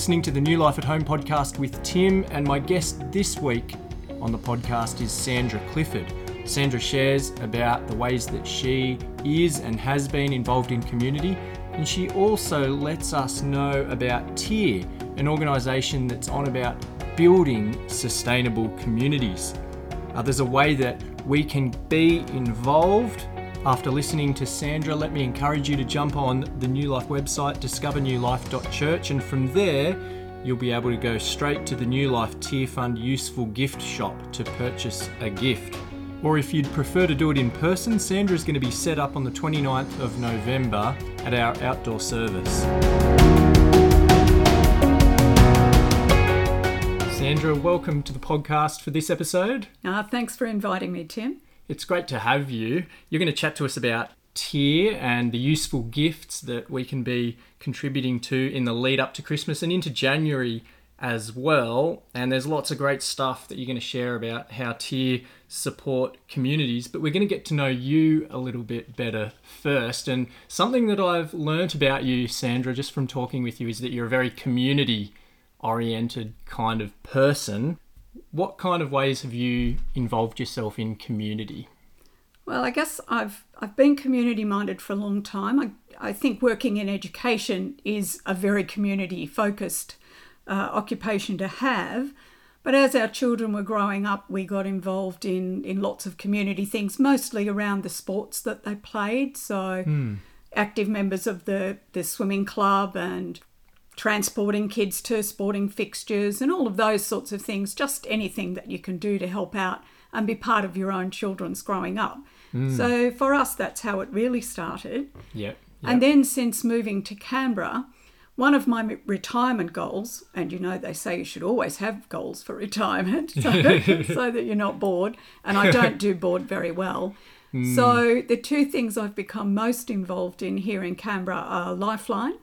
listening to the New Life at Home podcast with Tim, and my guest this week on the podcast is Sandra Clifford. Sandra shares about the ways that she is and has been involved in community, and she also lets us know about TEAR, an organisation that's on about building sustainable communities. Uh, there's a way that we can be involved. After listening to Sandra, let me encourage you to jump on the New Life website, discovernewlife.church, and from there, you'll be able to go straight to the New Life Tear Fund Useful Gift Shop to purchase a gift. Or if you'd prefer to do it in person, Sandra is going to be set up on the 29th of November at our outdoor service. Sandra, welcome to the podcast for this episode. Uh, thanks for inviting me, Tim. It's great to have you. You're going to chat to us about TEAR and the useful gifts that we can be contributing to in the lead up to Christmas and into January as well. And there's lots of great stuff that you're going to share about how TEAR support communities, but we're going to get to know you a little bit better first. And something that I've learnt about you, Sandra, just from talking with you, is that you're a very community oriented kind of person. What kind of ways have you involved yourself in community? Well, I guess I've I've been community minded for a long time. I, I think working in education is a very community focused uh, occupation to have. But as our children were growing up, we got involved in, in lots of community things, mostly around the sports that they played. So, Hmm. active members of the, the swimming club and transporting kids to sporting fixtures and all of those sorts of things, just anything that you can do to help out and be part of your own children's growing up. Hmm. So for us, that's how it really started. Yep. And then since moving to Canberra, one of my retirement goals, and you know they say you should always have goals for retirement so, so that you're not bored, and I don't do bored very well. Hmm. So the two things I've become most involved in here in Canberra are Lifeline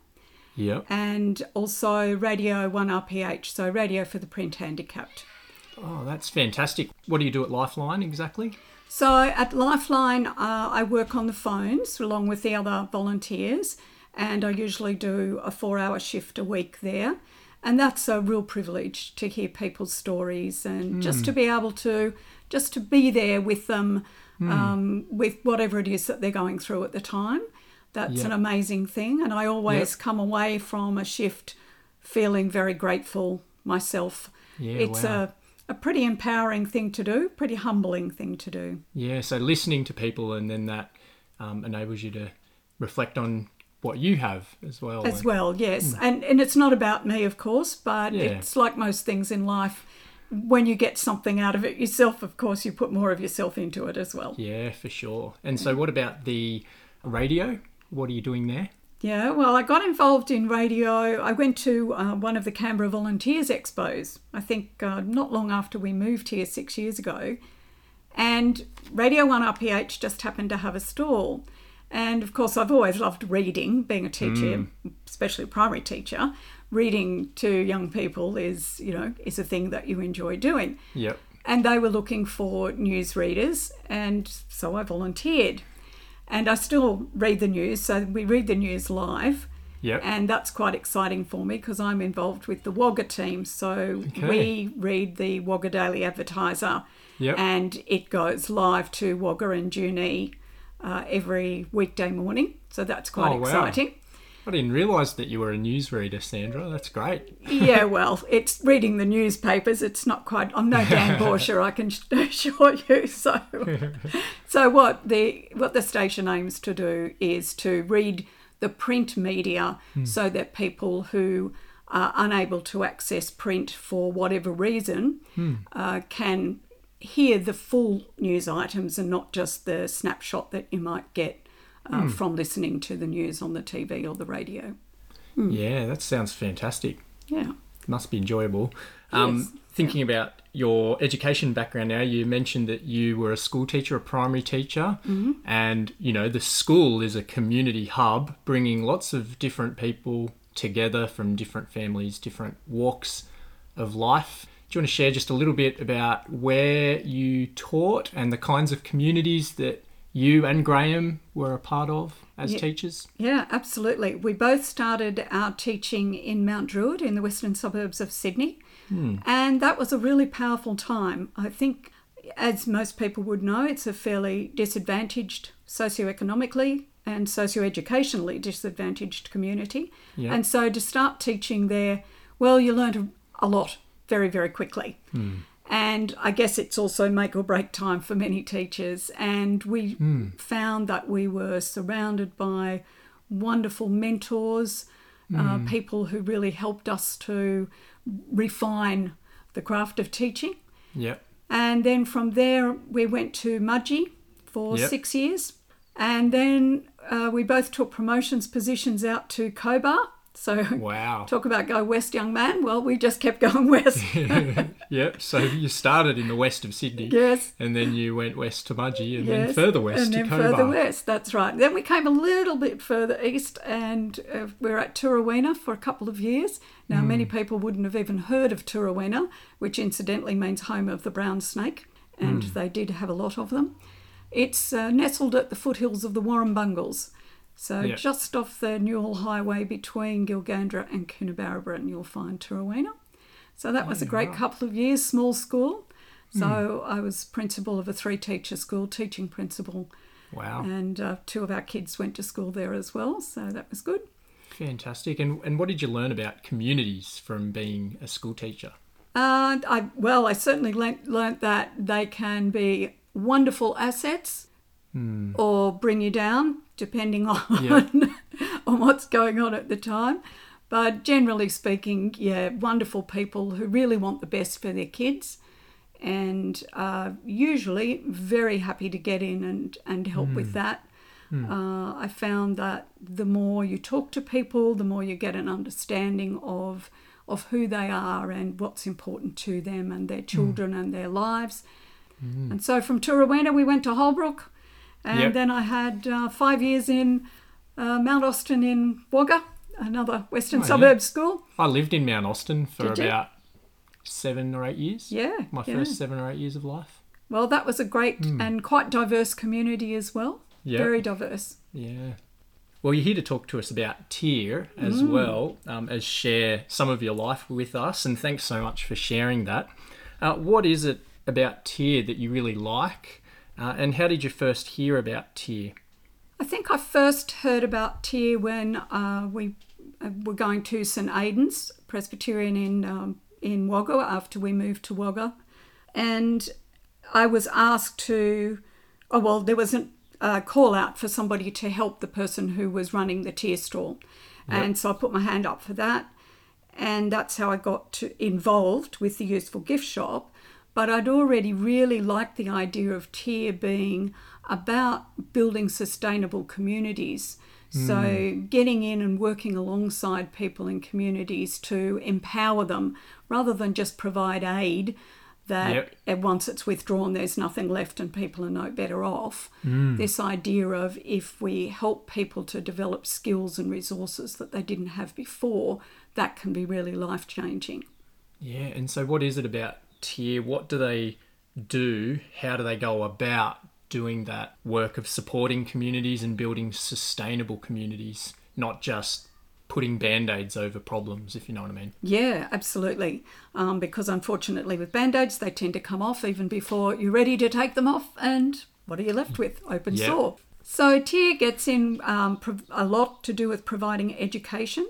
Yep. and also Radio 1RPH, so radio for the print handicapped. Oh, that's fantastic. What do you do at Lifeline exactly? So at Lifeline, uh, I work on the phones along with the other volunteers, and I usually do a four hour shift a week there. And that's a real privilege to hear people's stories and just to be able to just to be there with them um, with whatever it is that they're going through at the time. That's an amazing thing. And I always Yep. come away from a shift feeling very grateful myself. Yeah, it's wow. a, a pretty empowering thing to do, pretty humbling thing to do. Yeah, so listening to people and then that um, enables you to reflect on what you have as well. as well yes and and it's not about me of course but. Yeah. it's like most things in life when you get something out of it yourself of course you put more of yourself into it as well Yeah, for sure. And so, what about the radio? What are you doing there? yeah well i got involved in radio. I went to uh, one of the canberra volunteers expos i think uh, not long after we moved here six years ago. And radio 1 rph just happened to have a stall. And of course i've always loved reading. Being a teacher especially a primary teacher reading to young people is you know is a thing that you enjoy doing. Yep. and they were looking for news readers and so I volunteered and I still read the news so we read the news live Yep. and that's quite exciting for me because I'm involved with the Wagga team so Okay. we read the Wagga Daily Advertiser Yep. and it goes live to Wagga and Junee uh, every weekday morning so that's quite Oh, wow. I didn't realise that you were a newsreader, Sandra. That's great. yeah, well, it's reading the newspapers. It's not quite. I'm no Dan Bourchier, I can assure you. So, so what the what the station aims to do is to read the print media so that people who are unable to access print for whatever reason uh, can hear the full news items and not just the snapshot that you might get uh, from listening to the news on the TV or the radio. Yeah, that sounds fantastic. Yeah. Must be enjoyable. Um, Yes. Thinking about your education background now, you mentioned that you were a school teacher, a primary teacher, and you know the school is a community hub, bringing lots of different people together from different families, different walks of life. Do you want to share just a little bit about where you taught and the kinds of communities that you and Graham were a part of as Yeah. teachers. Yeah, absolutely. We both started our teaching in Mount Druitt in the western suburbs of Sydney. Hmm. And that was a really powerful time. I think, as most people would know, it's a fairly disadvantaged socioeconomically and socioeducationally disadvantaged community. Yeah. And so to start teaching there, well, you learned a, a lot very, very quickly. Hmm. And I guess it's also make or break time for many teachers. And we found that we were surrounded by wonderful mentors, uh, people who really helped us to refine the craft of teaching. Yep. And then from there, we went to Mudgee for Yep. six years. And then uh, we both took promotions positions out to Cobar. So Wow. talk about go west, young man. Well, we just kept going west. yep. So you started in the west of Sydney. yes. And then you went west to Mudgee and then further west and to then Cobar. further west. That's right. Then we came a little bit further east, and uh, we are at Tooraweenah for a couple of years. Now, many Hmm. people wouldn't have even heard of Tooraweenah, which incidentally means home of the brown snake, and Hmm. they did have a lot of them. It's uh, nestled at the foothills of the Warrumbungles. So Yeah. just off the Newell Highway between Gilgandra and Coonabarabran, you'll find Tooraweenah. So that was a great couple of years, small school. So I was principal of a three teacher school, teaching principal, Wow. and uh, two of our kids went to school there as well. So that was good. Fantastic. And and what did you learn about communities from being a school teacher? And I, well, I certainly learnt, learnt that they can be wonderful assets or bring you down, depending on Yeah. on what's going on at the time. But generally speaking, yeah, wonderful people who really want the best for their kids, and uh, usually very happy to get in and and help with that. Uh, I found that the more you talk to people, the more you get an understanding of of who they are and what's important to them and their children and their lives. And so from Tooraweenah we went to Holbrook, and Yep. then I had uh, five years in uh, Mount Austin in Wagga, another Western Oh, yeah. suburb school. I lived in Mount Austin for Did you? about seven or eight years. Yeah, My yeah. first seven or eight years of life. Well, that was a great and quite diverse community as well. Yeah. Very diverse. Yeah. Well, you're here to talk to us about TEAR as Mm. well um, as share some of your life with us, and thanks so much for sharing that. Uh, what is it about TEAR that you really like, uh, and how did you first hear about TEAR? I think I first heard about TEAR when uh, we uh, were going to St Aidan's Presbyterian in um, in Wagga after we moved to Wagga, and I was asked to. Oh well, there was a uh, call out for somebody to help the person who was running the TEAR stall, and so I put my hand up for that, and that's how I got to, involved with the useful gift shop. But I'd already really liked the idea of TEAR being about building sustainable communities. So, mm. getting in and working alongside people in communities to empower them rather than just provide aid that Yep. once it's withdrawn, there's nothing left and people are no better off. Mm. This idea of if we help people to develop skills and resources that they didn't have before, that can be really life changing. Yeah, and so what is it about TEAR? What do they do? How do they go about doing that work of supporting communities and building sustainable communities, not just putting band aids over problems, if you know what I mean? Yeah, absolutely. Um, because unfortunately, with band aids, they tend to come off even before you're ready to take them off. And what are you left with? Open Yeah. sore. So, TEAR gets in um, a lot to do with providing education.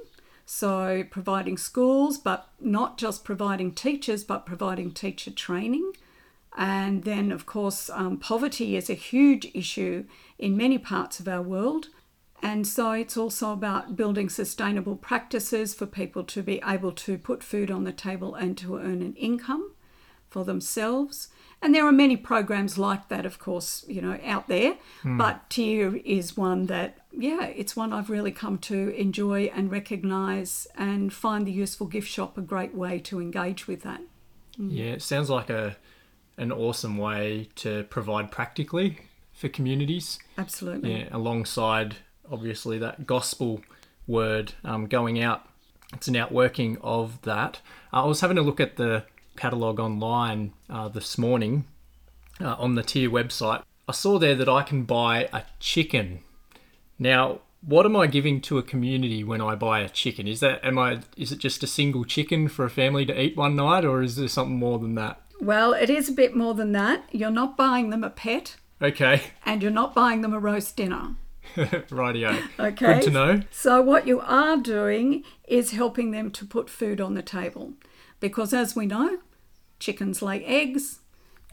So, providing schools, but not just providing teachers, but providing teacher training. And then, of course, um, poverty is a huge issue in many parts of our world. And so it's also about building sustainable practices for people to be able to put food on the table and to earn an income for themselves. And there are many programs like that, of course, you know, out there. But TEAR is one that, yeah, it's one I've really come to enjoy and recognise and find the useful gift shop a great way to engage with that. Yeah, it sounds like a an awesome way to provide practically for communities. Absolutely. Yeah, alongside obviously that gospel word um, going out. It's an outworking of that. I was having a look at the catalogue online uh, this morning uh, on the TEAR website. I saw there that I can buy a chicken. Now, what am I giving to a community when I buy a chicken? Is that am I is it just a single chicken for a family to eat one night or is there something more than that? Well, it is a bit more than that. You're not buying them a pet Okay. and you're not buying them a roast dinner. Rightio. Okay. Good to know. So, what you are doing is helping them to put food on the table. Because, as we know, chickens lay eggs,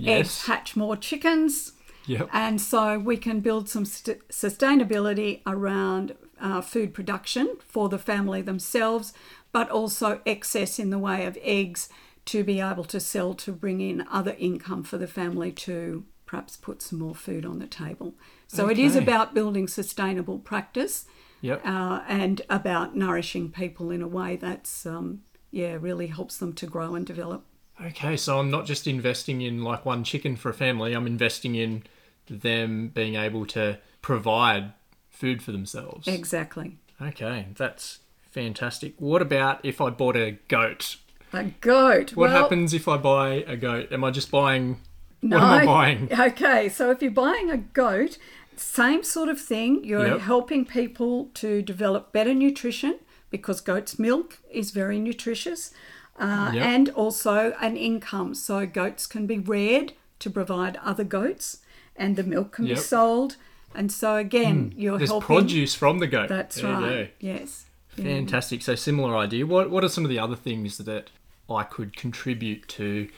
eggs Yes. hatch more chickens, Yep. and so we can build some st- sustainability around uh, food production for the family themselves, but also excess in the way of eggs to be able to sell to bring in other income for the family to perhaps put some more food on the table. So it is about building sustainable practice Yep. uh, and about nourishing people in a way that's um, yeah really helps them to grow and develop. Okay, so I'm not just investing in like one chicken for a family, I'm investing in them being able to provide food for themselves. Exactly. Okay, that's fantastic. What about if I bought a goat? A goat. What well, happens if I buy a goat? Am I just buying No. what am I buying? Okay, so if you're buying a goat, same sort of thing. You're Yep. helping people to develop better nutrition because goat's milk is very nutritious, uh, Yep. and also an income. So goats can be reared to provide other goats, and the milk can Yep. be sold. And so again, you're There's helping. produce from the goat. That's There you go. right. Yes. Fantastic. So similar idea. What what are some of the other things that I could contribute to?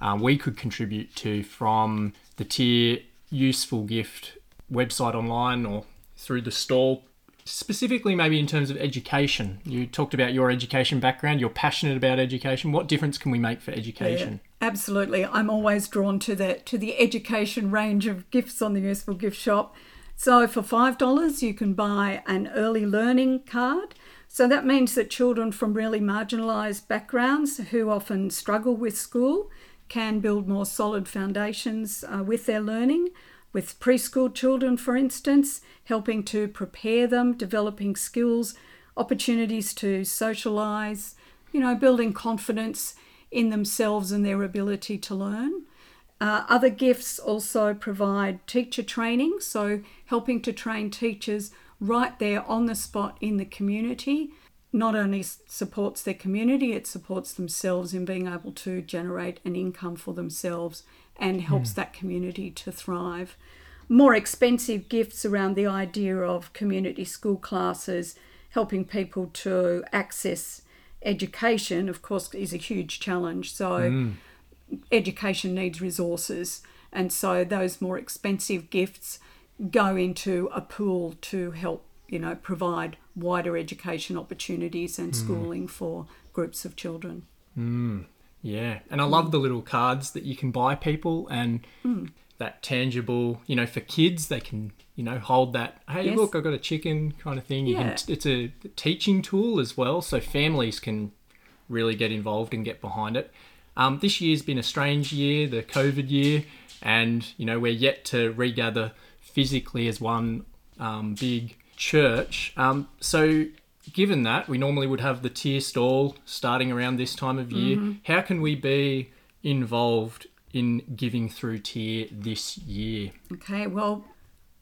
Uh, we could contribute to from the TEAR useful gift website online or through the stall. Specifically, maybe in terms of education. You talked about your education background. You're passionate about education. What difference can we make for education? Absolutely. I'm always drawn to the to the education range of gifts on the useful gift shop. So for five dollars you can buy an early learning card. So that means that children from really marginalised backgrounds who often struggle with school can build more solid foundations uh, with their learning. With preschool children, for instance, helping to prepare them, developing skills, opportunities to socialise, you know, building confidence in themselves and their ability to learn. Uh, other gifts also provide teacher training, so helping to train teachers right there on the spot in the community. Not only supports their community, it supports themselves in being able to generate an income for themselves and helps hmm. that community to thrive. More expensive gifts around the idea of community school classes, helping people to access education, of course, is a huge challenge. So, hmm. education needs resources, and so those more expensive gifts go into a pool to help, you know, provide wider education opportunities and schooling for groups of children. Yeah, and I love the little cards that you can buy people and that tangible, you know, for kids they can, you know, hold that. Hey, Yes. look, I got a chicken kind of thing. You Yeah. can, it's a teaching tool as well, so families can really get involved and get behind it. Um, this year's been a strange year, the COVID year, and you know we're yet to regather physically as one um, big church. Um, so, given that we normally would have the TEAR stall starting around this time of year, how can we be involved in giving through TEAR this year? Okay, well,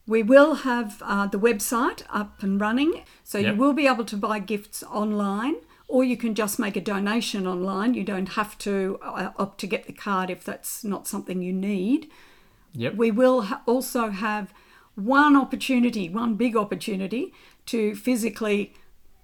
we will have uh, the website up and running, so Yep. you will be able to buy gifts online, or you can just make a donation online. You don't have to uh, opt to get the card if that's not something you need. Yep. We will ha- also have one opportunity, one big opportunity to physically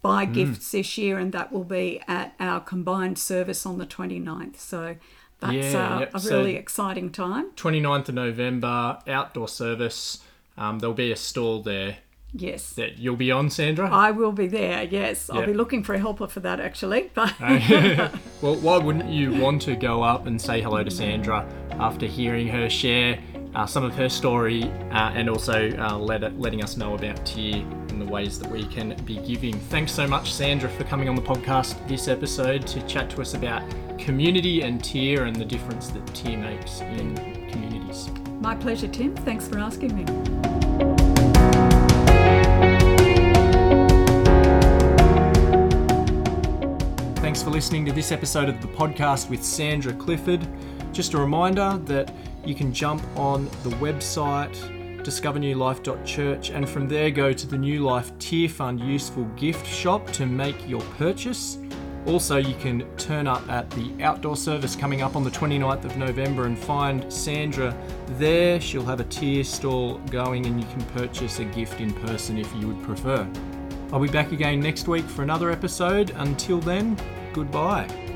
buy Mm. gifts this year, and that will be at our combined service on the 29th. So that's Yeah, uh, yep. a So- really exciting time. 29th of November, outdoor service. Um, there'll be a stall there Yes. that you'll be on, Sandra. I will be there, yes. I'll be looking for a helper for that actually. But well, why wouldn't you want to go up and say hello to Sandra after hearing her share uh, some of her story uh, and also uh, let letting us know about TEAR and the ways that we can be giving? Thanks so much, Sandra, for coming on the podcast this episode to chat to us about community and TEAR and the difference that TEAR makes in communities. my pleasure, Tim. Thanks for asking me. Thanks for listening to this episode of the podcast with Sandra Clifford. Just a reminder that you can jump on the website discovernewlife.church, and from there go to the New Life Tear Fund Useful Gift Shop to make your purchase. Also, you can turn up at the outdoor service coming up on the 29th of November and find Sandra there. She'll have a TEAR stall going and you can purchase a gift in person if you would prefer. I'll be back again next week for another episode. Until then, goodbye.